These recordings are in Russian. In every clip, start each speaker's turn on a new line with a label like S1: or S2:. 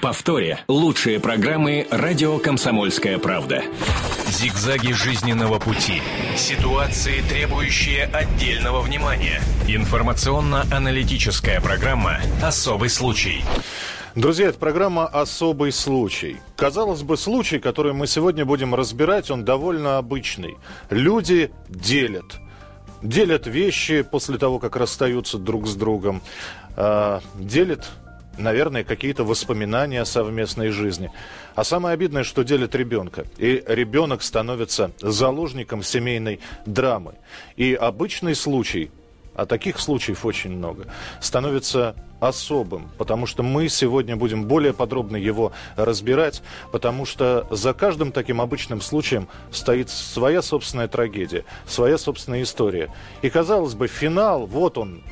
S1: В повторе лучшие программы «Радио Комсомольская правда».
S2: Зигзаги жизненного пути. Ситуации, требующие отдельного внимания. Информационно-аналитическая программа «Особый случай».
S3: Друзья, это программа «Особый случай». Казалось бы, случай, который мы сегодня будем разбирать, он довольно обычный. Люди делят. Делят вещи после того, как расстаются друг с другом. Э, делят наверное, какие-то воспоминания о совместной жизни. А самое обидное, что делит ребенка. И ребенок становится заложником семейной драмы. И обычный случай, а таких случаев очень много, становится особым, потому что мы сегодня будем более подробно его разбирать, потому что за каждым таким обычным случаем стоит своя собственная трагедия, своя собственная история. И, казалось бы, финал, вот он,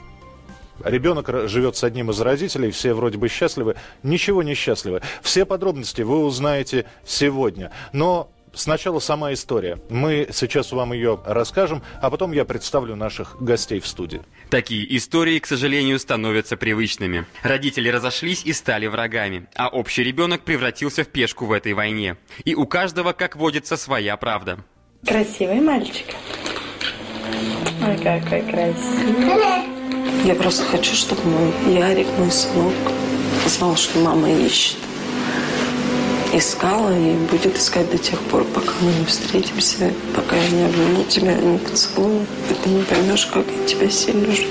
S3: Ребенок живет с одним из родителей, все вроде бы счастливы, ничего не счастливы. Все подробности вы узнаете сегодня. Но Сначала сама история. Мы сейчас вам ее расскажем, а потом я представлю наших гостей в студии.
S4: Такие истории, к сожалению, становятся привычными. Родители разошлись и стали врагами, а общий ребенок превратился в пешку в этой войне. И у каждого, как водится, своя правда.
S5: Красивый мальчик. Ой, какой красивый.
S6: Я просто хочу, чтобы мой Ярик, мой сынок, знал, что мама ищет искала и будет искать до тех пор, пока мы не встретимся, пока я не обниму тебя, не поцелую, и ты не поймешь, как я тебя сильно жду.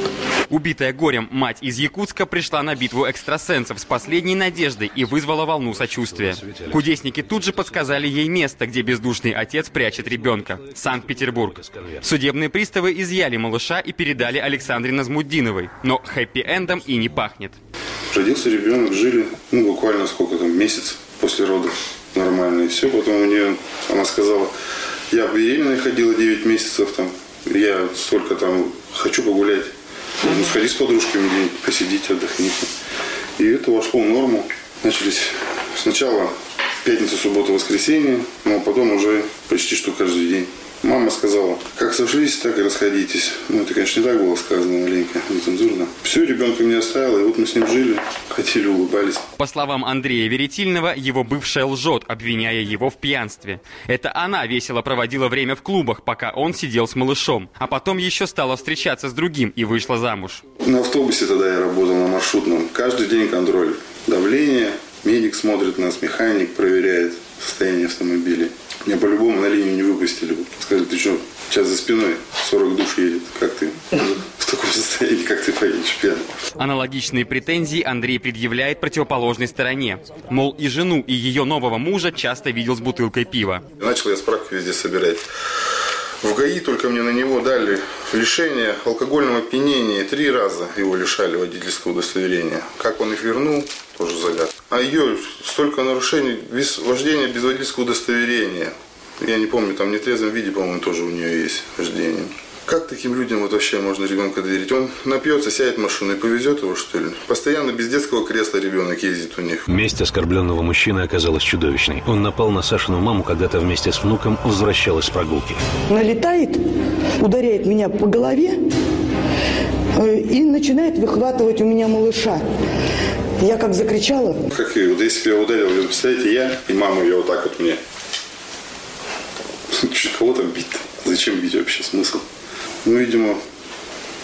S4: Убитая горем мать из Якутска пришла на битву экстрасенсов с последней надеждой и вызвала волну сочувствия. Кудесники тут же подсказали ей место, где бездушный отец прячет ребенка – Санкт-Петербург. Судебные приставы изъяли малыша и передали Александре Назмуддиновой, но хэппи-эндом и не пахнет.
S7: Родился ребенок, жили, ну, буквально сколько там, месяц после родов нормально. И все, потом у нее, она сказала, я беременная ходила 9 месяцев там, я столько там хочу погулять. Ну, сходи с подружками где-нибудь, посидите, отдохните. И это вошло в норму. Начались сначала пятница, суббота, воскресенье, но потом уже почти что каждый день. Мама сказала, как сошлись, так и расходитесь. Ну, это, конечно, не так было сказано маленько, нецензурно. Все, ребенка мне оставила, и вот мы с ним жили, хотели, улыбались.
S4: По словам Андрея Веретильного, его бывшая лжет, обвиняя его в пьянстве. Это она весело проводила время в клубах, пока он сидел с малышом. А потом еще стала встречаться с другим и вышла замуж.
S7: На автобусе тогда я работал на маршрутном. Каждый день контроль. Давление, медик смотрит нас, механик проверяет состояние автомобиля. Меня по-любому на линию не выпустили. Сказали, ты что, сейчас за спиной 40 душ едет. Как ты в таком состоянии, как ты поедешь пьяный?
S4: Аналогичные претензии Андрей предъявляет противоположной стороне. Мол, и жену, и ее нового мужа часто видел с бутылкой пива.
S7: Начал я справки везде собирать. В ГАИ только мне на него дали лишение алкогольного опьянения. Три раза его лишали водительского удостоверения. Как он их вернул, тоже загадка. А ее столько нарушений, без вождения без водительского удостоверения. Я не помню, там в нетрезвом виде, по-моему, тоже у нее есть вождение. Как таким людям вот вообще можно ребенка доверить? Он напьется, сядет в машину и повезет его, что ли? Постоянно без детского кресла ребенок ездит у них.
S8: Месть оскорбленного мужчины оказалась чудовищной. Он напал на Сашину маму, когда-то вместе с внуком возвращалась с прогулки.
S9: Налетает, ударяет меня по голове э, и начинает выхватывать у меня малыша. Я как закричала.
S7: Как и вот если я ударил, вы представляете, я и мама ее вот так вот мне. Кого там бить? Зачем бить вообще? Смысл? Ну, видимо,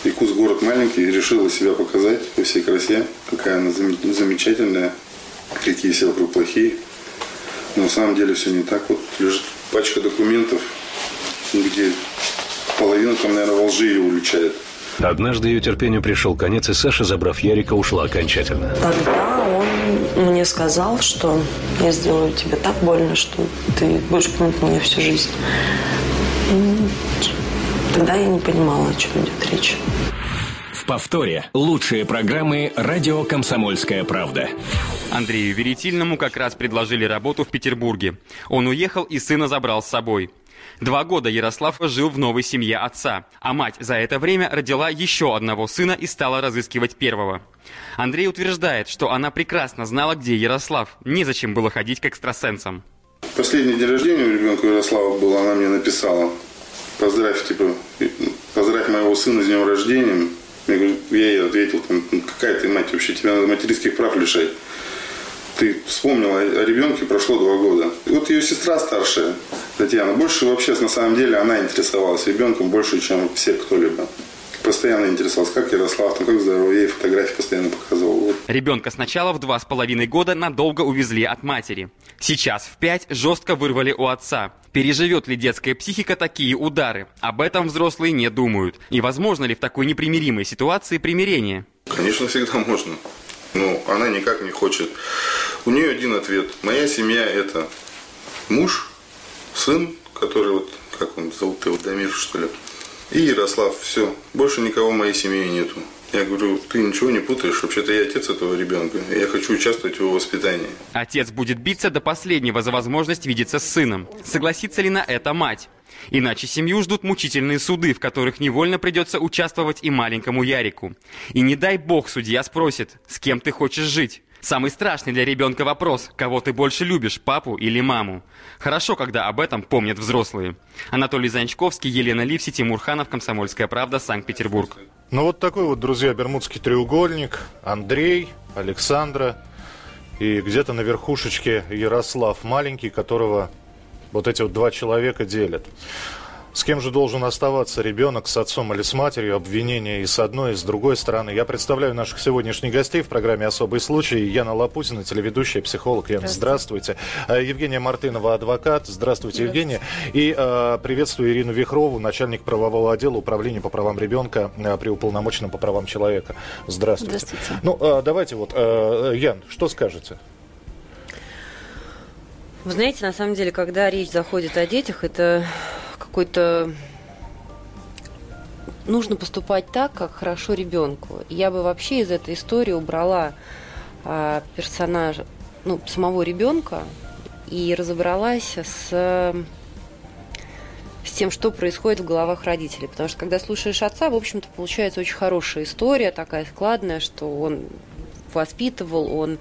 S7: Якутск город маленький, решила себя показать во всей красе, какая она замечательная, какие все вокруг плохие. Но на самом деле все не так. Вот лежит пачка документов, где половину там, наверное, во лжи ее уличает.
S8: Однажды ее терпению пришел конец, и Саша, забрав Ярика, ушла окончательно.
S6: Тогда он мне сказал, что я сделаю тебе так больно, что ты будешь помнить меня всю жизнь. Тогда я не понимала, о чем идет речь.
S1: В повторе лучшие программы «Радио Комсомольская правда».
S4: Андрею Веретильному как раз предложили работу в Петербурге. Он уехал и сына забрал с собой. Два года Ярослав жил в новой семье отца, а мать за это время родила еще одного сына и стала разыскивать первого. Андрей утверждает, что она прекрасно знала, где Ярослав. Незачем было ходить к экстрасенсам.
S7: Последний день рождения у ребенка Ярослава был, она мне написала – поздравь, типа, поздравь моего сына с днем рождения. Я, говорю, я ей ответил, там, «Ну, какая ты мать вообще, тебя надо материнских прав лишать. ты вспомнила о ребенке, прошло два года. И вот ее сестра старшая, Татьяна, больше вообще на самом деле она интересовалась ребенком больше, чем все кто-либо постоянно интересовался, как Ярослав, там, как здоровье, ей фотографии постоянно показывал. Вот.
S4: Ребенка сначала в два с половиной года надолго увезли от матери. Сейчас в пять жестко вырвали у отца. Переживет ли детская психика такие удары? Об этом взрослые не думают. И возможно ли в такой непримиримой ситуации примирение?
S7: Конечно, всегда можно. Но она никак не хочет. У нее один ответ. Моя семья это муж, сын, который вот, как он зовут его, Дамир, что ли, и Ярослав, все. Больше никого в моей семье нету. Я говорю, ты ничего не путаешь, вообще-то я отец этого ребенка, я хочу участвовать в его воспитании.
S4: Отец будет биться до последнего за возможность видеться с сыном. Согласится ли на это мать? Иначе семью ждут мучительные суды, в которых невольно придется участвовать и маленькому Ярику. И не дай бог судья спросит, с кем ты хочешь жить. Самый страшный для ребенка вопрос, кого ты больше любишь, папу или маму. Хорошо, когда об этом помнят взрослые. Анатолий Занчковский, Елена Ливси, Тимур Ханов, Комсомольская правда, Санкт-Петербург.
S3: Ну вот такой вот, друзья, Бермудский треугольник. Андрей, Александра и где-то на верхушечке Ярослав маленький, которого вот эти вот два человека делят. С кем же должен оставаться ребенок, с отцом или с матерью? Обвинения и с одной, и с другой стороны. Я представляю наших сегодняшних гостей в программе «Особый случай». Яна Лапутина, телеведущая, психолог. Яна, здравствуйте. здравствуйте. Евгения Мартынова, адвокат. Здравствуйте, здравствуйте. Евгения. И э, приветствую Ирину Вихрову, начальник правового отдела Управления по правам ребенка э, при уполномоченном по правам человека. Здравствуйте. Здравствуйте. Ну, э, давайте вот, э, Ян, что скажете?
S10: Вы знаете, на самом деле, когда речь заходит о детях, это какой-то нужно поступать так, как хорошо ребенку. Я бы вообще из этой истории убрала а, персонажа, ну, самого ребенка и разобралась с с тем, что происходит в головах родителей. Потому что когда слушаешь отца, в общем-то, получается очень хорошая история, такая складная, что он воспитывал, он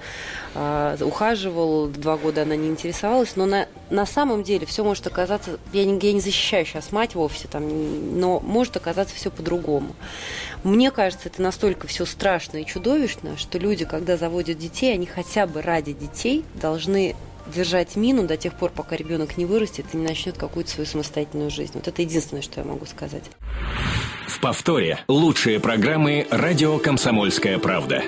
S10: э, ухаживал, два года она не интересовалась, но на, на самом деле все может оказаться, я не, я не защищаю сейчас мать вовсе, там, но может оказаться все по-другому. Мне кажется, это настолько все страшно и чудовищно, что люди, когда заводят детей, они хотя бы ради детей должны держать мину до тех пор, пока ребенок не вырастет и не начнет какую-то свою самостоятельную жизнь. Вот это единственное, что я могу сказать.
S1: В повторе лучшие программы «Радио Комсомольская правда».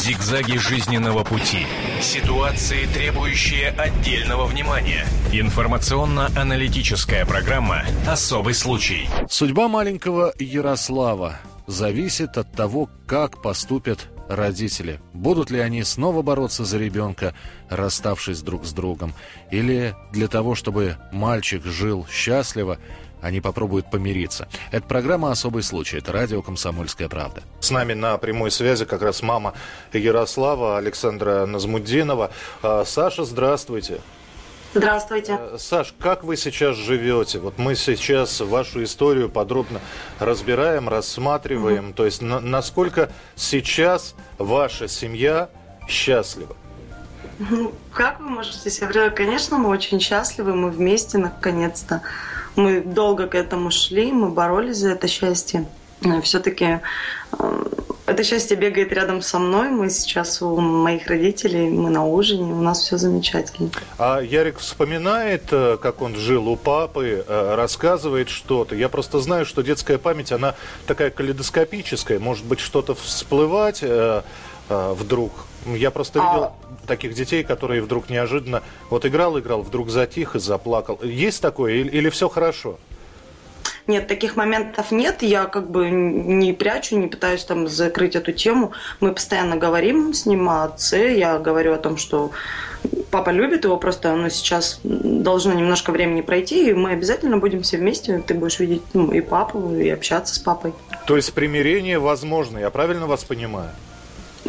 S2: Зигзаги жизненного пути. Ситуации, требующие отдельного внимания. Информационно-аналитическая программа «Особый случай».
S3: Судьба маленького Ярослава зависит от того, как поступят родители. Будут ли они снова бороться за ребенка, расставшись друг с другом, или для того, чтобы мальчик жил счастливо, они попробуют помириться. Это программа «Особый случай». Это радио «Комсомольская правда». С нами на прямой связи как раз мама Ярослава Александра Назмуддинова. А, Саша, здравствуйте.
S11: Здравствуйте. Э,
S3: Саш, как вы сейчас живете? Вот мы сейчас вашу историю подробно разбираем, рассматриваем. Угу. То есть на, насколько сейчас ваша семья счастлива?
S11: Как вы можете себе Конечно, мы очень счастливы, мы вместе наконец-то. Мы долго к этому шли, мы боролись за это счастье. Все-таки э, это счастье бегает рядом со мной. Мы сейчас у моих родителей, мы на ужине, у нас все замечательно.
S3: А Ярик вспоминает, э, как он жил у папы, э, рассказывает что-то. Я просто знаю, что детская память, она такая калейдоскопическая. Может быть, что-то всплывать вдруг. Я просто видел а... таких детей, которые вдруг неожиданно вот играл, играл, вдруг затих и заплакал. Есть такое или, или все хорошо?
S11: Нет, таких моментов нет. Я как бы не прячу, не пытаюсь там закрыть эту тему. Мы постоянно говорим с ним о отце. Я говорю о том, что папа любит его, просто но сейчас должно немножко времени пройти, и мы обязательно будем все вместе. Ты будешь видеть ну, и папу, и общаться с папой.
S3: То есть примирение возможно, я правильно вас понимаю?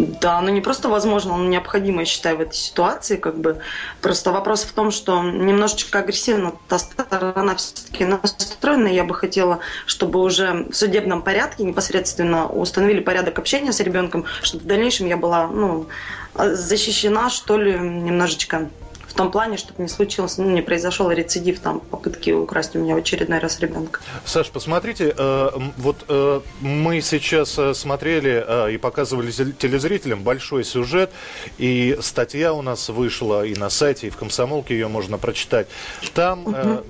S11: Да, оно не просто возможно, оно необходимо, я считаю, в этой ситуации. Как бы. Просто вопрос в том, что немножечко агрессивно та сторона все-таки настроена. Я бы хотела, чтобы уже в судебном порядке непосредственно установили порядок общения с ребенком, чтобы в дальнейшем я была ну, защищена, что ли, немножечко в том плане, чтобы не случилось, ну, не произошел рецидив там попытки украсть у меня в очередной раз ребенка.
S3: Саш, посмотрите, э, вот э, мы сейчас э, смотрели э, и показывали телезрителям большой сюжет, и статья у нас вышла и на сайте, и в «Комсомолке» ее можно прочитать. Там э,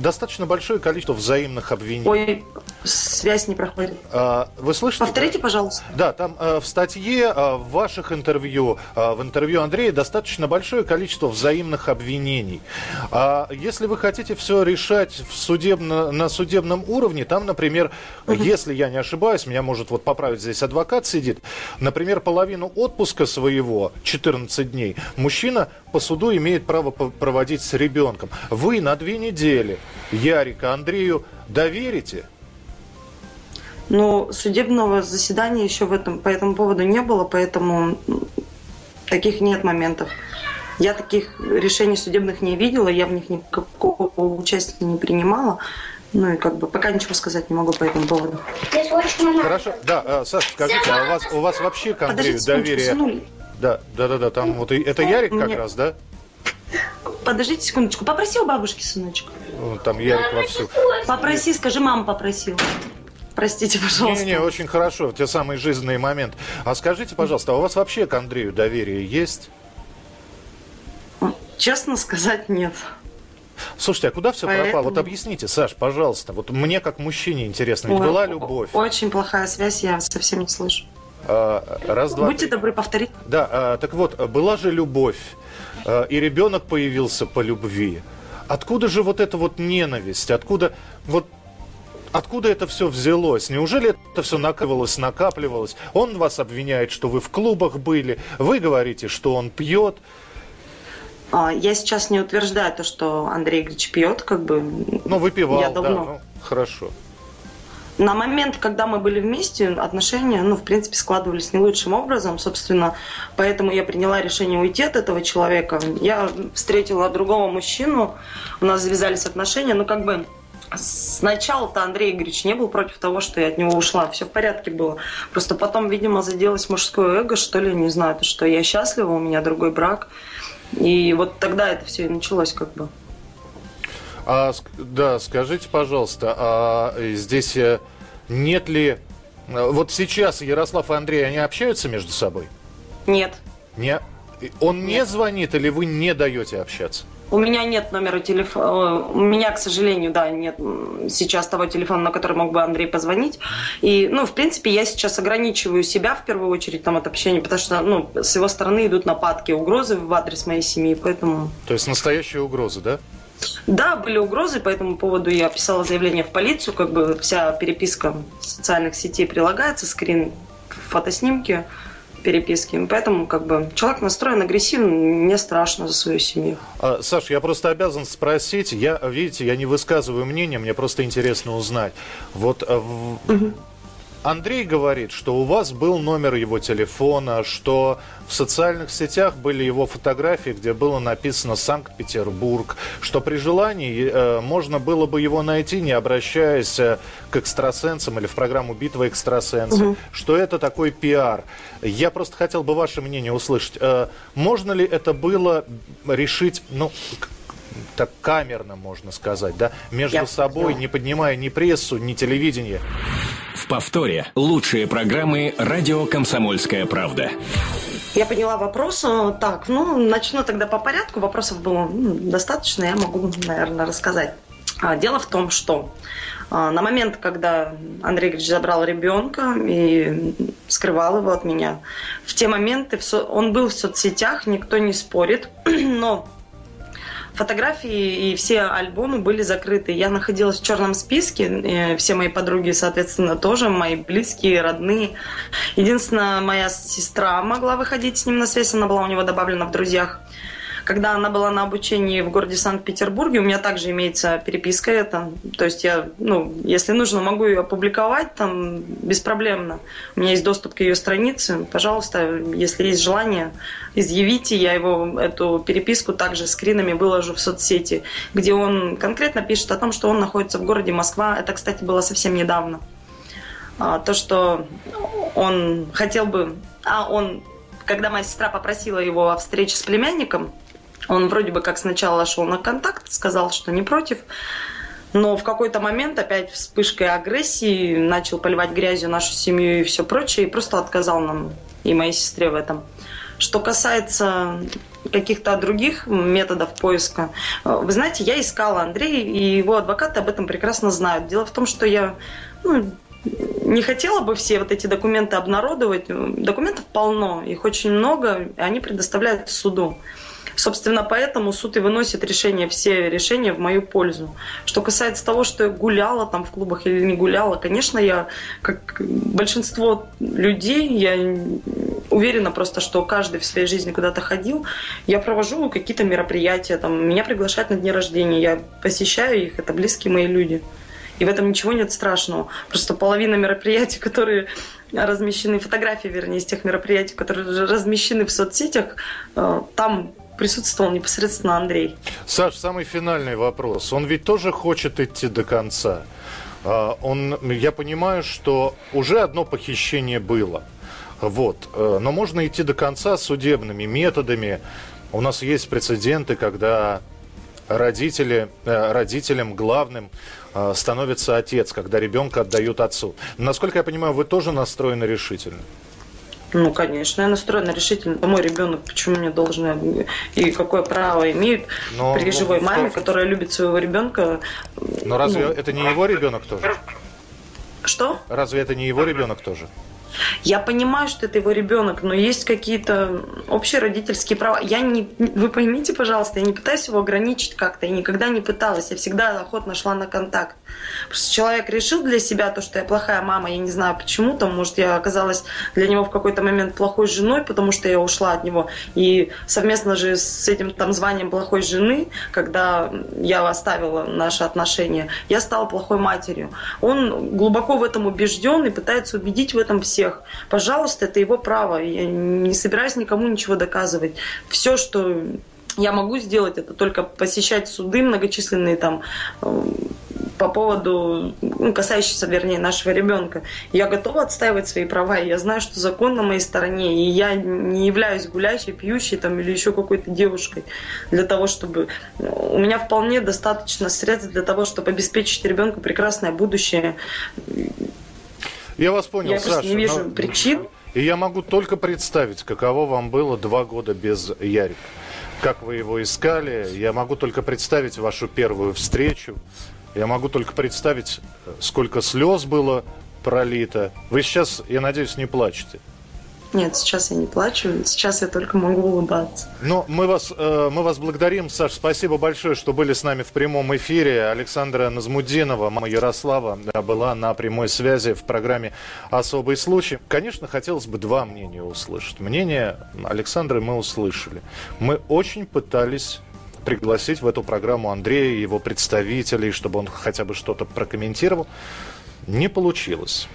S3: достаточно большое количество взаимных обвинений.
S11: Ой, связь не проходит.
S3: А, вы слышите?
S11: Повторите, пожалуйста.
S3: Да, там э, в статье, э, в ваших интервью, э, в интервью Андрея достаточно большое количество взаимных обвинений. А если вы хотите все решать в судебно, на судебном уровне, там, например, угу. если я не ошибаюсь, меня может вот поправить здесь адвокат сидит, например, половину отпуска своего, 14 дней, мужчина по суду имеет право проводить с ребенком. Вы на две недели Ярика Андрею доверите?
S11: Ну, судебного заседания еще в этом, по этому поводу не было, поэтому таких нет моментов. Я таких решений судебных не видела, я в них никакого участия не принимала. Ну и как бы пока ничего сказать не могу по этому поводу.
S3: Хорошо, да, э, Саша, скажите, а у вас, у вас вообще к Андрею доверие? Да, да, да, да, там вот это Ярик как раз, да?
S11: Подождите секундочку. Попроси у бабушки, сыночек.
S3: Там Ярик вовсю.
S11: Попроси, скажи, мама попросила. Простите, пожалуйста.
S3: Не-не, очень хорошо, те самые жизненные моменты. А скажите, пожалуйста, а у вас вообще к Андрею доверие есть?
S11: Честно сказать, нет.
S3: Слушайте, а куда все Поэтому... пропало? Вот объясните, Саш, пожалуйста. Вот мне как мужчине интересно, ведь Ой, была любовь.
S11: Очень плохая связь, я совсем не слышу.
S3: А, раз, два,
S11: Будьте три. добры, повторить.
S3: Да, а, так вот, была же любовь, а, и ребенок появился по любви. Откуда же вот эта вот ненависть? Откуда вот Откуда это все взялось? Неужели это все накапливалось, накапливалось? Он вас обвиняет, что вы в клубах были. Вы говорите, что он пьет.
S11: Я сейчас не утверждаю то, что Андрей Игоревич пьет, как бы.
S3: Ну, выпивал, я давно. да, ну, хорошо.
S11: На момент, когда мы были вместе, отношения, ну, в принципе, складывались не лучшим образом, собственно, поэтому я приняла решение уйти от этого человека. Я встретила другого мужчину, у нас завязались отношения, ну, как бы Сначала-то Андрей Игоревич не был против того, что я от него ушла. Все в порядке было. Просто потом, видимо, заделось мужское эго, что ли, не знаю, то, что я счастлива, у меня другой брак. И вот тогда это все и началось как бы.
S3: А, да, скажите, пожалуйста, а здесь э, нет ли... Э, вот сейчас Ярослав и Андрей, они общаются между собой?
S11: Нет.
S3: Не... Он нет. не звонит или вы не даете общаться?
S11: У меня нет номера телефона. У меня, к сожалению, да, нет сейчас того телефона, на который мог бы Андрей позвонить. И, ну, в принципе, я сейчас ограничиваю себя в первую очередь там от общения, потому что, ну, с его стороны идут нападки, угрозы в адрес моей семьи, поэтому...
S3: То есть настоящие угрозы, да?
S11: Да, были угрозы, по этому поводу я писала заявление в полицию, как бы вся переписка социальных сетей прилагается, скрин, фотоснимки переписки. Поэтому как бы человек настроен агрессивно, мне страшно за свою семью.
S3: А, Саш, я просто обязан спросить. Я, видите, я не высказываю мнение, мне просто интересно узнать. Вот угу. Андрей говорит, что у вас был номер его телефона, что в социальных сетях были его фотографии, где было написано Санкт-Петербург, что при желании э, можно было бы его найти, не обращаясь э, к экстрасенсам или в программу «Битва экстрасенсов», угу. что это такой пиар. Я просто хотел бы ваше мнение услышать. Э, можно ли это было решить, ну, так камерно, можно сказать, да, между Я собой, не поднимая ни прессу, ни телевидение.
S1: В повторе лучшие программы «Радио Комсомольская правда».
S11: Я поняла вопрос. Так, ну, начну тогда по порядку. Вопросов было достаточно, я могу, наверное, рассказать. А, дело в том, что а, на момент, когда Андрей Григорьевич забрал ребенка и скрывал его от меня, в те моменты он был в соцсетях, никто не спорит, но фотографии и все альбомы были закрыты. Я находилась в черном списке, все мои подруги, соответственно, тоже, мои близкие, родные. Единственное, моя сестра могла выходить с ним на связь, она была у него добавлена в друзьях когда она была на обучении в городе Санкт-Петербурге, у меня также имеется переписка это. То есть я, ну, если нужно, могу ее опубликовать там беспроблемно. У меня есть доступ к ее странице. Пожалуйста, если есть желание, изъявите. Я его, эту переписку также скринами выложу в соцсети, где он конкретно пишет о том, что он находится в городе Москва. Это, кстати, было совсем недавно. А, то, что он хотел бы... А, он когда моя сестра попросила его о встрече с племянником, Он вроде бы как сначала шел на контакт, сказал, что не против, но в какой-то момент опять вспышкой агрессии начал поливать грязью нашу семью и все прочее, и просто отказал нам и моей сестре в этом. Что касается каких-то других методов поиска, вы знаете, я искала Андрея, и его адвокаты об этом прекрасно знают. Дело в том, что я ну, не хотела бы все вот эти документы обнародовать. Документов полно, их очень много, и они предоставляют суду. Собственно, поэтому суд и выносит решения, все решения в мою пользу. Что касается того, что я гуляла там в клубах или не гуляла, конечно, я, как большинство людей, я уверена просто, что каждый в своей жизни куда-то ходил. Я провожу какие-то мероприятия, там, меня приглашают на дни рождения, я посещаю их, это близкие мои люди. И в этом ничего нет страшного. Просто половина мероприятий, которые размещены, фотографии, вернее, из тех мероприятий, которые размещены в соцсетях, э, там присутствовал непосредственно Андрей.
S3: Саш, самый финальный вопрос. Он ведь тоже хочет идти до конца. А, он, я понимаю, что уже одно похищение было. Вот. Э, но можно идти до конца судебными методами. У нас есть прецеденты, когда родители, э, родителям главным э, становится отец, когда ребенка отдают отцу. Насколько я понимаю, вы тоже настроены решительно?
S11: Ну, конечно, я настроена решительно. Мой ребенок, почему мне должны и какое право имеют Но, при живой маме, которая любит своего ребенка.
S3: Но разве ну, это не его ребенок тоже?
S11: Что?
S3: Разве это не его ребенок тоже?
S11: Я понимаю, что это его ребенок, но есть какие-то общие родительские права. Я не, вы поймите, пожалуйста, я не пытаюсь его ограничить как-то, я никогда не пыталась, я всегда охотно шла на контакт. Просто человек решил для себя то, что я плохая мама, я не знаю почему, там, может, я оказалась для него в какой-то момент плохой женой, потому что я ушла от него. И совместно же с этим там званием плохой жены, когда я оставила наши отношения, я стала плохой матерью. Он глубоко в этом убежден и пытается убедить в этом всех всех. Пожалуйста, это его право. Я не собираюсь никому ничего доказывать. Все, что я могу сделать, это только посещать суды многочисленные там э, по поводу, ну, касающиеся, вернее, нашего ребенка. Я готова отстаивать свои права, и я знаю, что закон на моей стороне, и я не являюсь гулящей, пьющей там, или еще какой-то девушкой для того, чтобы... У меня вполне достаточно средств для того, чтобы обеспечить ребенку прекрасное будущее.
S3: Я вас понял,
S11: я
S3: Саша.
S11: не вижу но... причин.
S3: И я могу только представить, каково вам было два года без Ярика. Как вы его искали. Я могу только представить вашу первую встречу. Я могу только представить, сколько слез было пролито. Вы сейчас, я надеюсь, не плачете.
S11: Нет, сейчас я не плачу, сейчас я только могу улыбаться.
S3: Ну, мы вас, э, мы вас благодарим, Саш, спасибо большое, что были с нами в прямом эфире. Александра Назмудинова, мама Ярослава, была на прямой связи в программе «Особый случай». Конечно, хотелось бы два мнения услышать. Мнение Александры мы услышали. Мы очень пытались пригласить в эту программу Андрея, его представителей, чтобы он хотя бы что-то прокомментировал. Не получилось.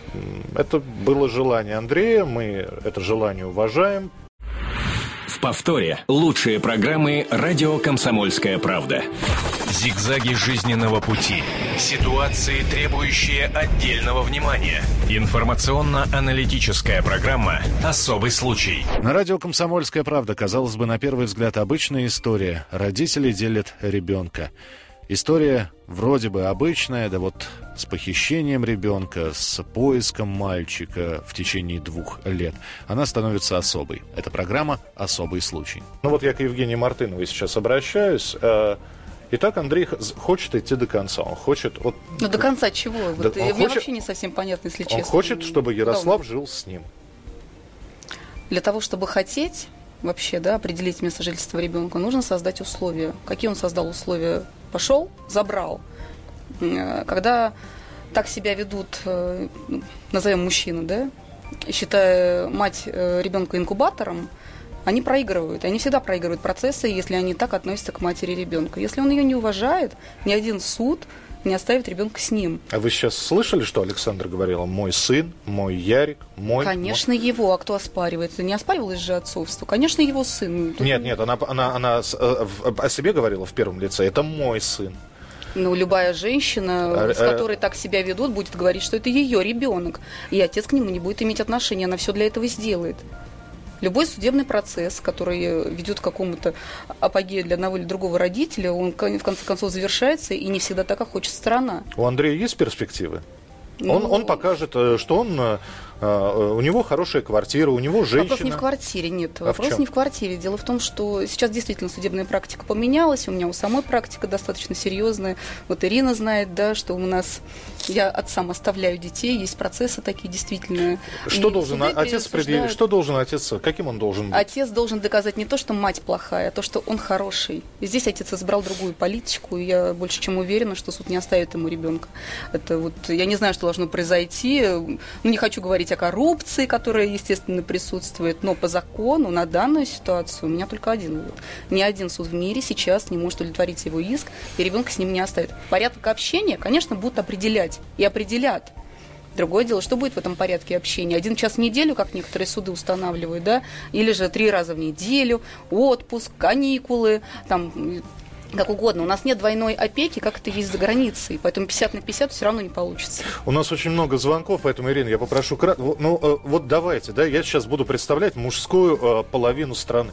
S3: Это было желание Андрея, мы это желание уважаем.
S1: В повторе лучшие программы «Радио Комсомольская правда».
S2: Зигзаги жизненного пути. Ситуации, требующие отдельного внимания. Информационно-аналитическая программа «Особый случай».
S3: На радио «Комсомольская правда», казалось бы, на первый взгляд, обычная история. Родители делят ребенка. История вроде бы обычная, да вот с похищением ребенка, с поиском мальчика в течение двух лет, она становится особой. Это программа «Особый случай». Ну вот я к Евгении Мартыновой сейчас обращаюсь. Э, итак, Андрей хочет идти до конца. Он хочет... Вот,
S12: Но до конца чего? Да, вот, мне хочет, вообще не совсем понятно, если честно.
S3: Он хочет, чтобы Ярослав он? жил с ним.
S12: Для того, чтобы хотеть вообще, да, определить место жительства ребенка, нужно создать условия. Какие он создал условия пошел, забрал. Э, когда так себя ведут, э, назовем мужчины, да, считая мать э, ребенка инкубатором, они проигрывают. Они всегда проигрывают процессы, если они так относятся к матери ребенка. Если он ее не уважает, ни один суд не оставит ребенка с ним.
S3: А вы сейчас слышали, что Александр говорила? Мой сын, мой Ярик, мой...
S12: Конечно, мой... его. А кто оспаривает? Не оспаривалось же отцовство. Конечно, его сын.
S3: Нет, нет, она, она, она э, о себе говорила в первом лице. Это мой сын.
S12: Ну, любая женщина, а, с которой так себя ведут, будет говорить, что это ее ребенок. И отец к нему не будет иметь отношения. Она все для этого сделает. Любой судебный процесс, который ведет к какому-то апогею для одного или другого родителя, он в конце концов завершается, и не всегда так, как хочет сторона.
S3: У Андрея есть перспективы? Ну, он, он покажет, э, что он э, у него хорошая квартира, у него женщина.
S12: Вопрос не в квартире, нет.
S3: А
S12: Вопрос не в квартире. Дело в том, что сейчас действительно судебная практика поменялась. У меня у самой практика достаточно серьезная. Вот Ирина знает, да, что у нас я отцам оставляю детей, есть процессы такие действительно.
S3: Что и должен отец предъявить? Что должен отец? Каким он должен быть?
S12: Отец должен доказать не то, что мать плохая, а то, что он хороший. И здесь отец избрал другую политику, и я больше чем уверена, что суд не оставит ему ребенка. Это вот я не знаю, что должно произойти. Ну, не хочу говорить о коррупции, которая, естественно, присутствует, но по закону на данную ситуацию у меня только один вывод. Ни один суд в мире сейчас не может удовлетворить его иск, и ребенка с ним не оставит. Порядок общения, конечно, будут определять и определят. Другое дело, что будет в этом порядке общения? Один час в неделю, как некоторые суды устанавливают, да, или же три раза в неделю, отпуск, каникулы, там как угодно. У нас нет двойной опеки, как это есть за границей. Поэтому 50 на 50 все равно не получится.
S3: У нас очень много звонков, поэтому, Ирина, я попрошу... Ну, э, вот давайте, да, я сейчас буду представлять мужскую э, половину страны.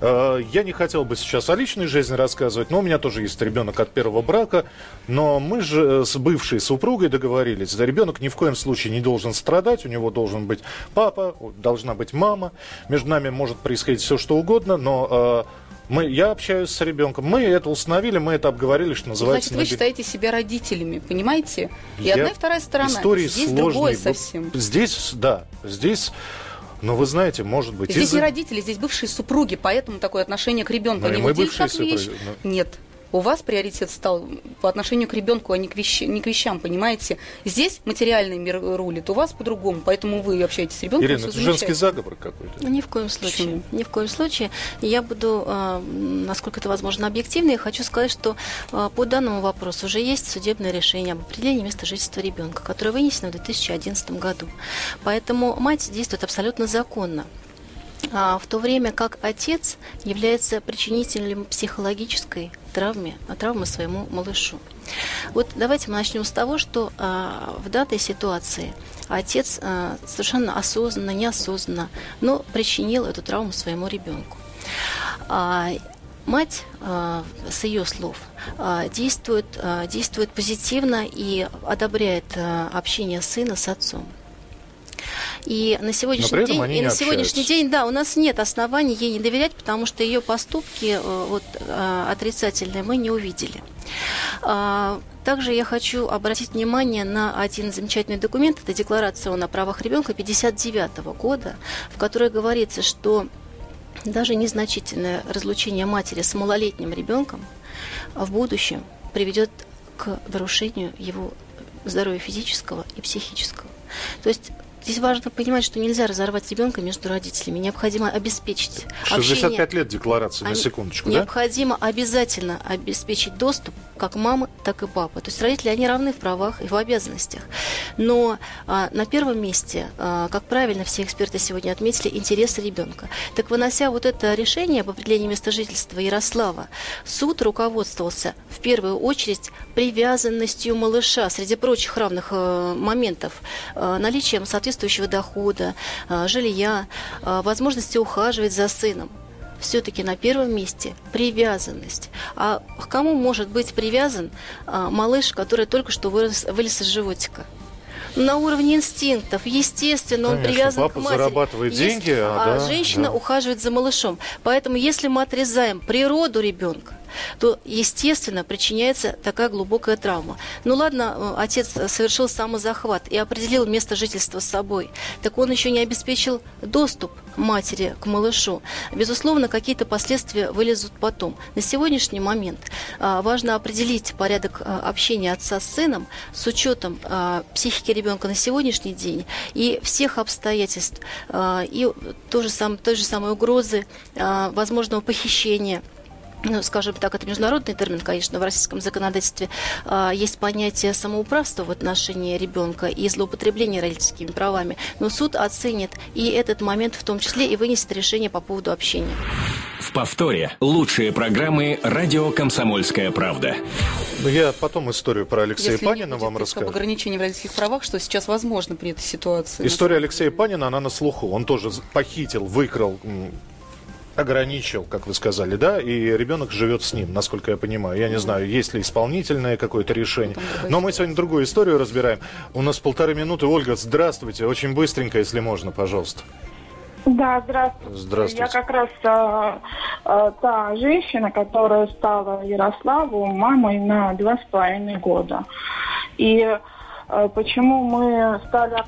S3: Э, я не хотел бы сейчас о личной жизни рассказывать, но у меня тоже есть ребенок от первого брака. Но мы же с бывшей супругой договорились, да ребенок ни в коем случае не должен страдать, у него должен быть папа, должна быть мама. Между нами может происходить все, что угодно, но мы, я общаюсь с ребенком. Мы это установили, мы это обговорили, что называется.
S12: Значит, вы считаете себя родителями, понимаете? И я... одна и вторая сторона.
S3: Истории
S12: Здесь
S3: сложные.
S12: другое совсем.
S3: Здесь, да, здесь но вы знаете, может быть...
S12: Здесь из... не родители, здесь бывшие супруги, поэтому такое отношение к ребенку.
S3: Ну,
S12: не
S3: мы бывшие
S12: как вещь.
S3: супруги.
S12: Но... Нет у вас приоритет стал по отношению к ребенку, а не к, вещ... не к вещам, понимаете? Здесь материальный мир рулит, у вас по-другому, поэтому вы общаетесь с ребенком.
S3: Ирина, это женский заговор какой-то.
S13: Ну, ни в коем случае. Почему? Ни в коем случае. Я буду, а, насколько это возможно, объективной. Хочу сказать, что а, по данному вопросу уже есть судебное решение об определении места жительства ребенка, которое вынесено в 2011 году. Поэтому мать действует абсолютно законно. А, в то время как отец является причинителем психологической травмы, а травмы своему малышу. Вот давайте мы начнем с того, что а, в данной ситуации отец а, совершенно осознанно, неосознанно, но причинил эту травму своему ребенку. А, мать, а, с ее слов, а, действует, а, действует позитивно и одобряет общение сына с отцом. И на сегодняшний день, и на сегодняшний день, да, у нас нет оснований ей не доверять, потому что ее поступки э, вот, э, отрицательные мы не увидели. А, также я хочу обратить внимание на один замечательный документ. Это Декларация о правах ребенка 59 года, в которой говорится, что даже незначительное разлучение матери с малолетним ребенком в будущем приведет к нарушению его здоровья физического и психического. То есть Здесь важно понимать, что нельзя разорвать ребенка между родителями. Необходимо обеспечить
S3: 65 общение. лет декларации, на секундочку,
S13: Необходимо да? обязательно обеспечить доступ как мамы, так и папы. То есть родители, они равны в правах и в обязанностях. Но а, на первом месте, а, как правильно все эксперты сегодня отметили, интересы ребенка. Так вынося вот это решение об определении места жительства Ярослава, суд руководствовался в первую очередь привязанностью малыша, среди прочих равных а, моментов, а, наличием соответственно соответствующего дохода, а, жилья, а, возможности ухаживать за сыном. Все-таки на первом месте привязанность. А к кому может быть привязан а, малыш, который только что вырос, вылез из животика? на уровне инстинктов. Естественно, Конечно, он привязан
S3: папа
S13: к матери.
S3: зарабатывает
S13: Есть,
S3: деньги, а,
S13: а
S3: да,
S13: женщина
S3: да.
S13: ухаживает за малышом. Поэтому, если мы отрезаем природу ребенка, то, естественно, причиняется такая глубокая травма. Ну ладно, э, отец совершил самозахват и определил место жительства с собой, так он еще не обеспечил доступ матери к малышу. Безусловно, какие-то последствия вылезут потом. На сегодняшний момент а, важно определить порядок а, общения отца с сыном с учетом а, психики ребенка на сегодняшний день и всех обстоятельств, а, и то же сам, той же самой угрозы возможного похищения ну, скажем так, это международный термин, конечно, в российском законодательстве а, есть понятие самоуправства в отношении ребенка и злоупотребления родительскими правами. Но суд оценит и этот момент в том числе и вынесет решение по поводу общения.
S1: В повторе лучшие программы «Радио Комсомольская правда».
S3: Ну, я потом историю про Алексея
S12: Если
S3: Панина
S12: не
S3: вам расскажу.
S12: об ограничении в родительских правах, что сейчас возможно при этой ситуации.
S3: История Алексея Панина, она на слуху. Он тоже похитил, выкрал, ограничил, как вы сказали, да, и ребенок живет с ним, насколько я понимаю. Я не знаю, есть ли исполнительное какое-то решение. Но мы сегодня другую историю разбираем. У нас полторы минуты. Ольга, здравствуйте. Очень быстренько, если можно, пожалуйста.
S14: Да, здравствуйте.
S3: Здравствуйте.
S14: Я как раз а, а, та женщина, которая стала Ярославу мамой на два с половиной года. И а, почему мы стали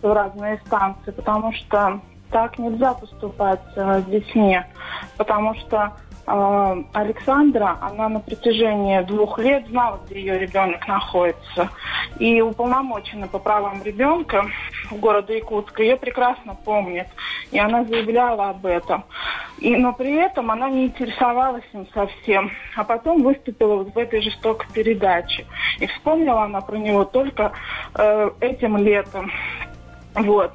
S14: в разные станции? Потому что так нельзя поступать а, с детьми. Потому что а, Александра, она на протяжении двух лет знала, где ее ребенок находится. И уполномоченная по правам ребенка города Якутска ее прекрасно помнит. И она заявляла об этом. И, но при этом она не интересовалась им совсем. А потом выступила вот в этой жестокой передаче. И вспомнила она про него только э, этим летом. Вот.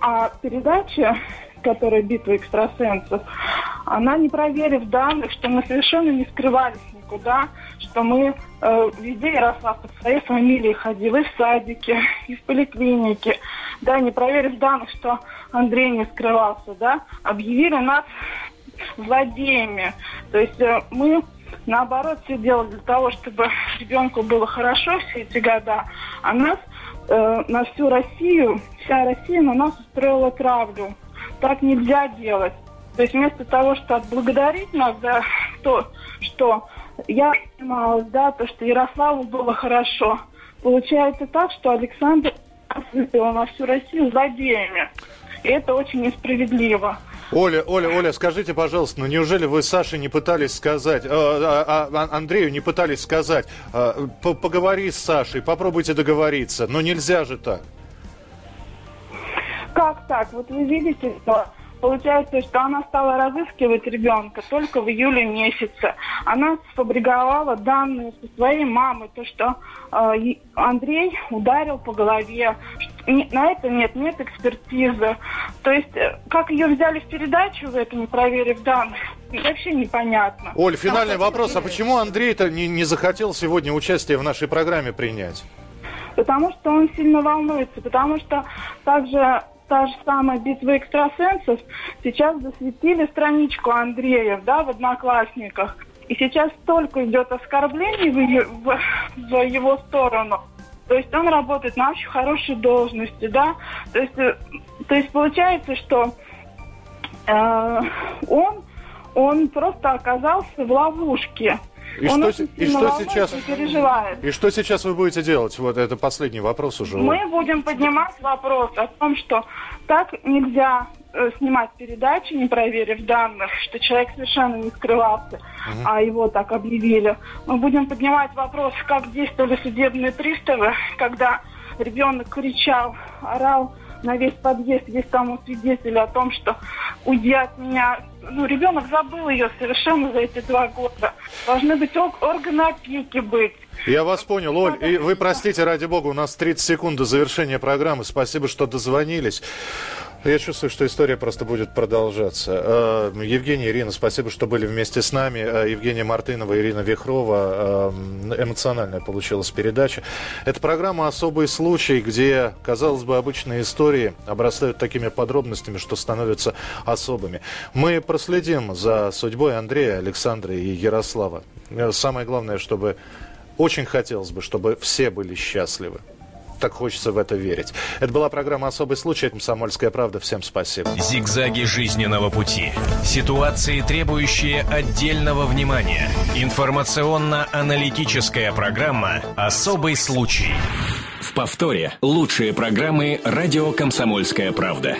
S14: А передача, которая «Битва экстрасенсов», она, не проверив данных, что мы совершенно не скрывались никуда, что мы э, везде Ярослав под своей фамилией ходил, и в садике, и в поликлинике, да, не проверив данных, что Андрей не скрывался, да, объявили нас злодеями. То есть э, мы наоборот все делали для того, чтобы ребенку было хорошо все эти года, а нас э, на всю Россию, вся Россия на нас устроила травлю. Так нельзя делать. То есть вместо того, чтобы отблагодарить нас за то, что я занималась, да, то, что Ярославу было хорошо, получается так, что Александр на всю Россию злодеями. И это очень несправедливо.
S3: Оля, Оля, Оля, скажите, пожалуйста, ну неужели вы Саше не пытались сказать, э, а, а, Андрею не пытались сказать, э, по- поговори с Сашей, попробуйте договориться, но нельзя же так.
S14: Как так? Вот вы видите, что получается, что она стала разыскивать ребенка только в июле месяце. Она сфабриковала данные со своей мамы, то, что э, Андрей ударил по голове. На это нет, нет экспертизы. То есть, э, как ее взяли в передачу, в это не проверив данных, вообще непонятно.
S3: Оль, финальный вопрос, а почему Андрей-то не, не захотел сегодня участие в нашей программе принять?
S14: Потому что он сильно волнуется, потому что также та же самая битва экстрасенсов сейчас засветили страничку Андрея, да, в Одноклассниках. И сейчас столько идет оскорблений в, в- в его сторону. То есть он работает на очень хорошей должности, да. То есть, э, то есть получается, что э, он, он просто оказался в ловушке.
S3: И
S14: он
S3: что, и что сейчас?
S14: и переживает.
S3: И что сейчас вы будете делать? Вот это последний вопрос уже.
S14: Мы будем поднимать вопрос о том, что так нельзя э, снимать передачи, не проверив данных, что человек совершенно не скрывался,
S15: Мгм.
S14: а его так объявили. Мы будем поднимать вопрос, как действовали судебные приставы, когда ребенок кричал, орал на весь подъезд, есть там у свидетелей о том, что уйди от меня. Ну, ребенок забыл ее совершенно за эти два года. Должны быть ор- органы опеки быть.
S3: Я вас понял, Оль. И вы простите, ради бога, у нас 30 секунд до завершения программы. Спасибо, что дозвонились. Я чувствую, что история просто будет продолжаться. Э, Евгений, Ирина, спасибо, что были вместе с нами. Э, Евгения Мартынова, Ирина Вихрова. Э, Эмоциональная получилась передача. Это программа «Особый случай», где, казалось бы, обычные истории обрастают такими подробностями, что становятся особыми. Мы проследим за судьбой Андрея, Александра и Ярослава. Э, Самое главное, чтобы очень хотелось бы, чтобы все были счастливы. Так хочется в это верить. Это была программа «Особый случай». «Комсомольская правда». Всем спасибо.
S2: Зигзаги жизненного пути. Ситуации, требующие отдельного внимания. Информационно-аналитическая программа «Особый случай».
S1: В повторе лучшие программы «Радио Комсомольская правда».